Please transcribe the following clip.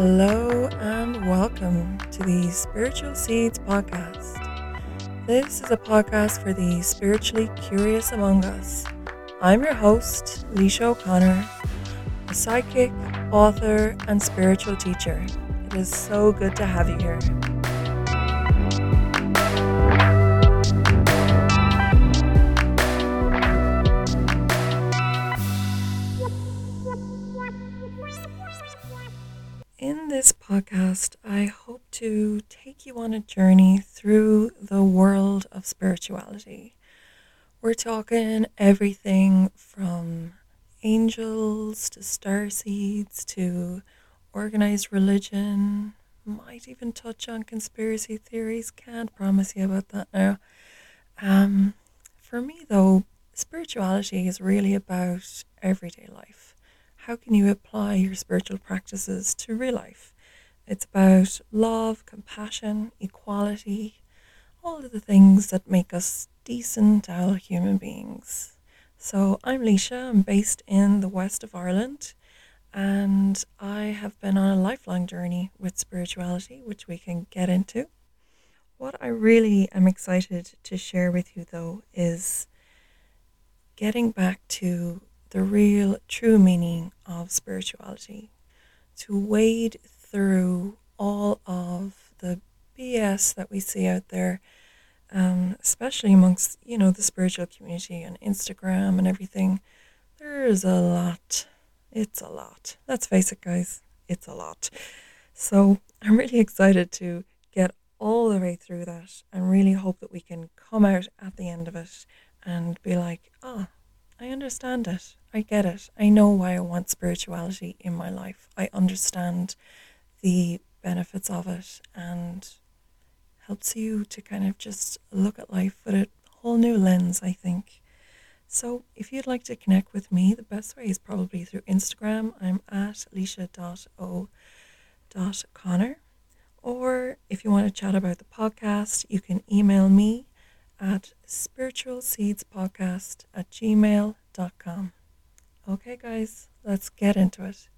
Hello and welcome to the Spiritual Seeds Podcast. This is a podcast for the spiritually curious among us. I'm your host, Laoise O'Connor, a psychic, author, and spiritual teacher. It is so good to have you here. In this podcast, I hope to take you on a journey through the world of spirituality. We're talking everything from angels to star seeds to organized religion, might even touch on conspiracy theories. Can't promise you about that now. Um, for me, though, spirituality is really about everyday life. How can you apply your spiritual practices to real life? It's about love, compassion, equality, all of the things that make us decent, adult human beings. So, I'm Laoise, I'm based in the west of Ireland, and I have been on a lifelong journey with spirituality, which we can get into. What I really am excited to share with you, though, is getting back to the real, true meaning of spirituality, to wade through all of the BS that we see out there, um, especially amongst, you know, the spiritual community on Instagram and everything. There's a lot. It's a lot. Let's face it, guys. It's a lot. So I'm really excited to get all the way through that and really hope that we can come out at the end of it and be like, oh, I understand it. I get it. I know why I want spirituality in my life. I understand the benefits of it and helps you to kind of just look at life with a whole new lens, I think. So if you'd like to connect with me, the best way is probably through Instagram. I'm at laoise.o.connor. Or if you want to chat about the podcast, you can email me at spiritualseedspodcast at gmail.com. Okay, guys, let's get into it.